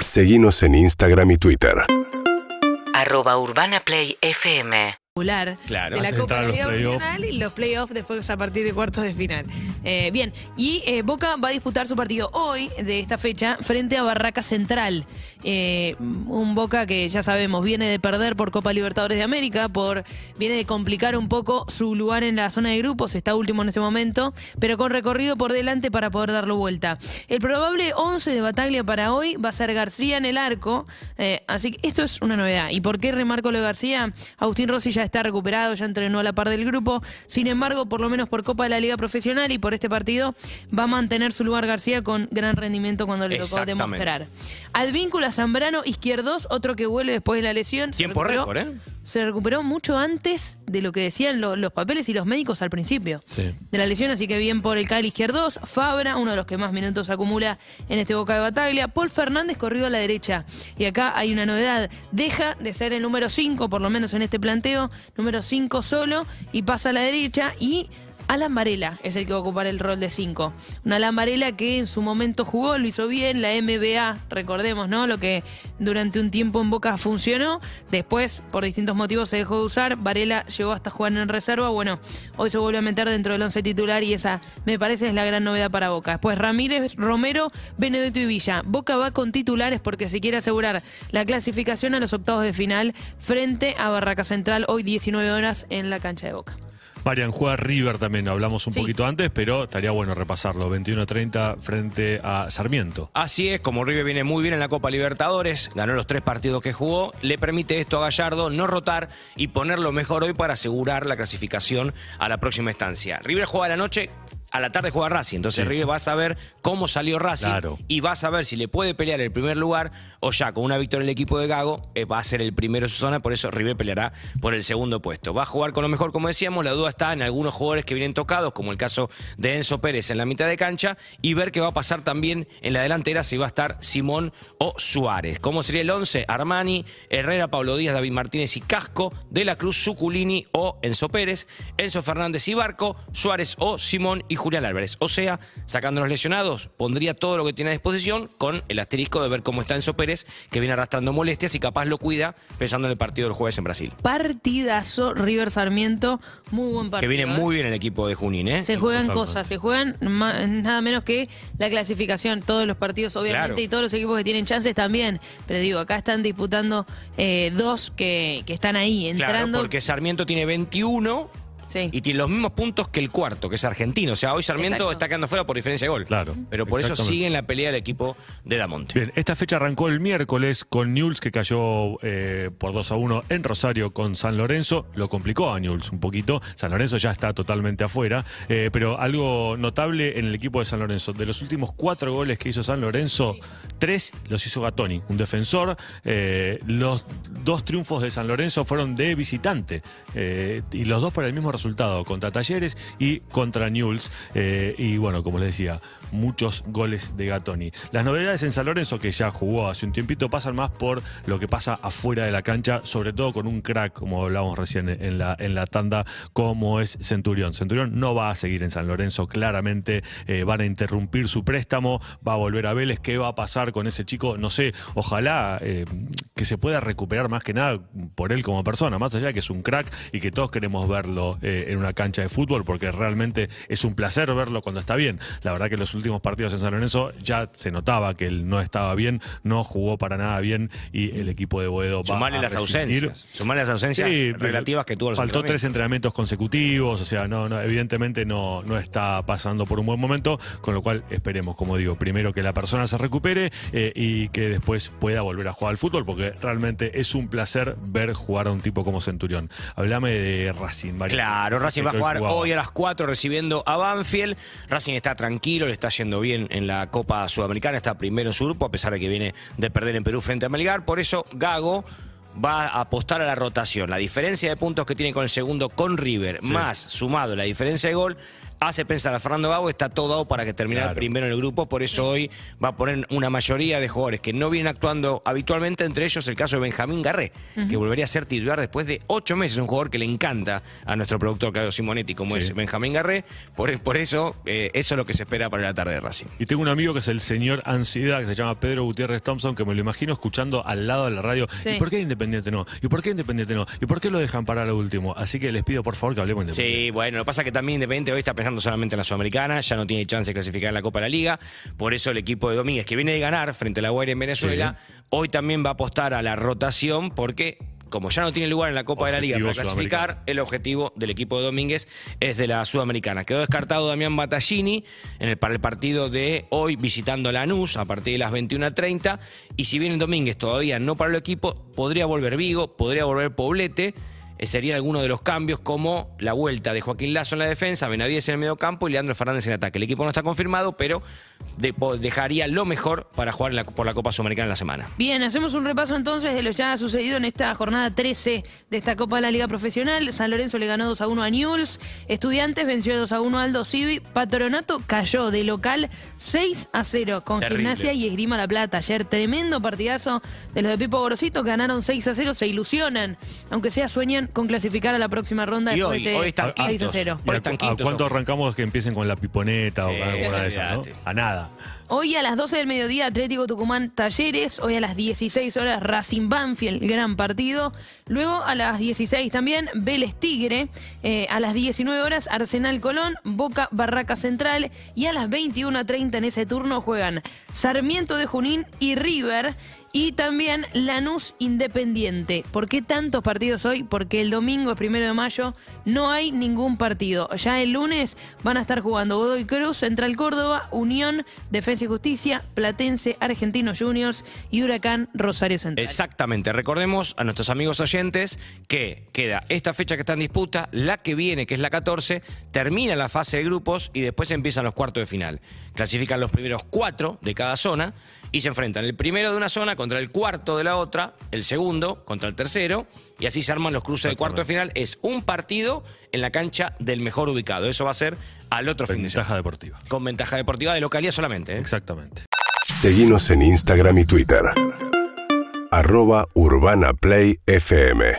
Seguimos en Instagram y Twitter. arroba urbanaplayfm Claro. de la Copa de playoff. Profesional y los playoffs después a partir de cuartos de final. Eh, bien, y eh, Boca va a disputar su partido hoy de esta fecha frente a Barraca Central. Eh, un Boca que ya sabemos viene de perder por Copa Libertadores de América, por viene de complicar un poco su lugar en la zona de grupos, está último en este momento, pero con recorrido por delante para poder darlo vuelta. El probable 11 de Bataglia para hoy va a ser García en el arco, así que esto es una novedad. ¿Y por qué remarco lo de García? Agustín Rossi ya está recuperado, ya entrenó a la par del grupo. Sin embargo, por lo menos por Copa de la Liga Profesional y por este partido, va a mantener su lugar García con gran rendimiento cuando le tocó demostrar. Advíncula Zambrano, izquierdos, otro que vuelve después de la lesión. Tiempo recuperó- récord, ¿eh? Se recuperó mucho antes de lo que decían lo- los papeles y los médicos al principio Sí. de la lesión, así que bien por el Cali izquierdos. Fabra, uno de los que más minutos acumula en este Boca de Bataglia. Paul Fernández corrido a la derecha. Y acá hay una novedad. Deja de ser el número 5, por lo menos en este planteo, número 5 solo, y pasa a la derecha. Y Alan Varela es el que va a ocupar el rol de 5. Un Alan Varela que en su momento jugó, lo hizo bien, la MBA, recordemos, ¿no? Lo que durante un tiempo en Boca funcionó. Después, por distintos motivos, se dejó de usar. Varela llegó hasta jugar en reserva. Bueno, hoy se vuelve a meter dentro del once titular y esa, me parece, es la gran novedad para Boca. Después Ramírez, Romero, Benedetto y Villa. Boca va con titulares porque se quiere asegurar la clasificación a los octavos de final frente a Barraca Central hoy 19 horas en la cancha de Boca. Varian juega River también, hablamos un Sí. poquito antes, pero estaría bueno repasarlo. 21-30 frente a Sarmiento. Así es, como River viene muy bien en la Copa Libertadores, ganó los tres partidos que jugó, le permite esto a Gallardo no rotar y ponerlo mejor hoy para asegurar la clasificación a la próxima instancia. River juega a la noche. A la tarde juega Racing, entonces Sí. River va a saber cómo salió Racing Claro. y va a saber si le puede pelear el primer lugar o ya con una victoria el equipo de Gago eh, va a ser el primero en su zona, por eso River peleará por el segundo puesto. Va a jugar con lo mejor, como decíamos, la duda está en algunos jugadores que vienen tocados, como el caso de Enzo Pérez en la mitad de cancha, y ver qué va a pasar también en la delantera, si va a estar Simón o Suárez. ¿Cómo sería el 11? Armani, Herrera, Pablo Díaz, David Martínez y Casco, De la Cruz, Suculini o Enzo Pérez, Enzo Fernández y Barco, Suárez o Simón y Julián Álvarez. O sea, sacando los lesionados, pondría todo lo que tiene a disposición con el asterisco de ver cómo está Enzo Pérez, que viene arrastrando molestias y capaz lo cuida pensando en el partido del jueves en Brasil. Partidazo River Sarmiento, muy buen partido. Que viene ¿eh? muy bien el equipo de Junín, ¿eh? Se juegan cosas, se juegan nada menos que la clasificación. Todos los partidos, obviamente, Claro. y todos los equipos que tienen chances también. Pero digo, acá están disputando eh, dos que, que están ahí, Claro, entrando. porque Sarmiento tiene 21 Sí. y tiene los mismos puntos que el cuarto, que es argentino. O sea, hoy Sarmiento Exacto. está quedando fuera por diferencia de gol. Claro, Pero por eso sigue en la pelea el equipo de Damonte. Bien, esta fecha arrancó el miércoles con Newell's que cayó eh, por 2 a 1 en Rosario con San Lorenzo. Lo complicó a Newell's un poquito. San Lorenzo ya está totalmente afuera. eh, pero algo notable en el equipo de San Lorenzo. De los últimos cuatro goles que hizo San Lorenzo, tres los hizo Gatoni, un defensor. Eh, los dos triunfos de San Lorenzo fueron de visitante. eh, y los dos por el mismo resultado, contra Talleres y contra Newell's. Eh, y bueno, como les decía, muchos goles de Gatoni. Las novedades en San Lorenzo, que ya jugó hace un tiempito, pasan más por lo que pasa afuera de la cancha, sobre todo con un crack, como hablábamos recién en la, en la tanda, como es Centurión. Centurión no va a seguir en San Lorenzo, claramente eh, van a interrumpir su préstamo, va a volver a Vélez. ¿Qué va a pasar con ese chico? No sé, ojalá eh, que se pueda recuperar más que nada por él como persona, más allá de que es un crack y que todos queremos verlo eh, en una cancha de fútbol, porque realmente es un placer verlo cuando está bien. La verdad que en los últimos partidos en San Lorenzo ya se notaba que él no estaba bien, no jugó para nada bien y el equipo de Boedo va Sumarle a las resistir. ausencias. Sumarle las ausencias Sí, relativas que tuvo los Faltó tres entrenamientos consecutivos, o sea, no, no, evidentemente no, no está pasando por un buen momento, con lo cual esperemos, como digo, primero que la persona se recupere eh, y que después pueda volver a jugar al fútbol, porque realmente es un placer ver jugar a un tipo como Centurión. Hablame de Racing, Mario. Claro, Racing va a jugar hoy a las 4 recibiendo a Banfield. Racing está tranquilo, le está yendo bien en la Copa Sudamericana, está primero en su grupo, a pesar de que viene de perder en Perú frente a Melgar. Por eso Gago va a apostar a la rotación. La diferencia de puntos que tiene con el segundo, con River, Sí. más sumado la diferencia de gol, hace pensar a Fernando Gago, está todo dado para que termine Claro. primero en el grupo, por eso hoy va a poner una mayoría de jugadores que no vienen actuando habitualmente, entre ellos el caso de Benjamín Garré, que volvería a ser titular después de ocho meses, un jugador que le encanta a nuestro productor Claudio Simonetti, como Sí. es Benjamín Garré, por, por eso eh, eso es lo que se espera para la tarde de Racing. Y tengo un amigo que es el señor ansiedad, que se llama Pedro Gutiérrez Thompson, que me lo imagino escuchando al lado de la radio. Sí. ¿Y por qué Independiente no? ¿Y por qué Independiente no? ¿Y por qué lo dejan parar a último? Así que les pido por favor que hablemos de Independiente. Sí, bueno, lo que pasa es que también Independiente hoy está pensando solamente en la Sudamericana, ya no tiene chance de clasificar en la Copa de la Liga, por eso el equipo de Domínguez, que viene de ganar frente a la Guaira en Venezuela, hoy también va a apostar a la rotación porque... Como ya no tiene lugar en la Copa de la Liga para clasificar, el objetivo del equipo de Domínguez es de la Sudamericana. Quedó descartado Damián Battaglini en el, para el partido de hoy visitando Lanús a partir de las 21.30. Y si bien Domínguez todavía no para el equipo, podría volver Vigo, podría volver Poblete. Eh, serían algunos de los cambios como la vuelta de Joaquín Lazo en la defensa, Benavides en el medio campo y Leandro Fernández en ataque. El equipo no está confirmado, pero de- dejaría lo mejor para jugar la- por la Copa Sudamericana en la semana. Bien, hacemos un repaso entonces de lo ya sucedido en esta jornada 13 de esta Copa de la Liga Profesional. San Lorenzo le ganó 2 a 1 a Newell's. Estudiantes venció 2 a 1 a Aldo Civi. Patronato cayó de local 6 a 0 con Terrible. Gimnasia y Esgrima La Plata. Ayer tremendo partidazo de los de Pipo Gorosito que ganaron 6 a 0. Se ilusionan, aunque sea sueñan con clasificar a la próxima ronda Y después hoy- de hoy están 6 a quintos. 0. ¿Y Hoy a, están cu- a quintos, cuánto ojo. arrancamos que empiecen con la piponeta Sí, o alguna de esas, ¿no? olvídate. A nada. Hoy a las 12 del mediodía, Atlético Tucumán Talleres. Hoy a las 16 horas, Racing Banfield, gran partido. Luego a las 16 también, Vélez Tigre. Eh, a las 19 horas, Arsenal Colón, Boca Barraca Central. Y a las 21.30 en ese turno juegan Sarmiento de Junín y River. Y también Lanús Independiente. ¿Por qué tantos partidos hoy? Porque el domingo, el primero de mayo, no hay ningún partido. Ya el lunes van a estar jugando Godoy Cruz, Central Córdoba, Unión, Defensa y Justicia, Platense, Argentinos Juniors y Huracán Rosario Central. Exactamente. Recordemos a nuestros amigos oyentes que queda esta fecha que está en disputa, la que viene, que es la 14, termina la fase de grupos y después empiezan los cuartos de final. Clasifican los primeros cuatro de cada zona y se enfrentan el primero de una zona contra el cuarto de la otra, el segundo contra el tercero y así se arman los cruces de cuarto de final. Es un partido en la cancha del mejor ubicado. Eso va a ser al otro fin de Ventaja semana. deportiva. Con ventaja deportiva de localidad solamente. ¿eh? Exactamente. Seguimos en Instagram y Twitter. Arroba Urbana Play FM.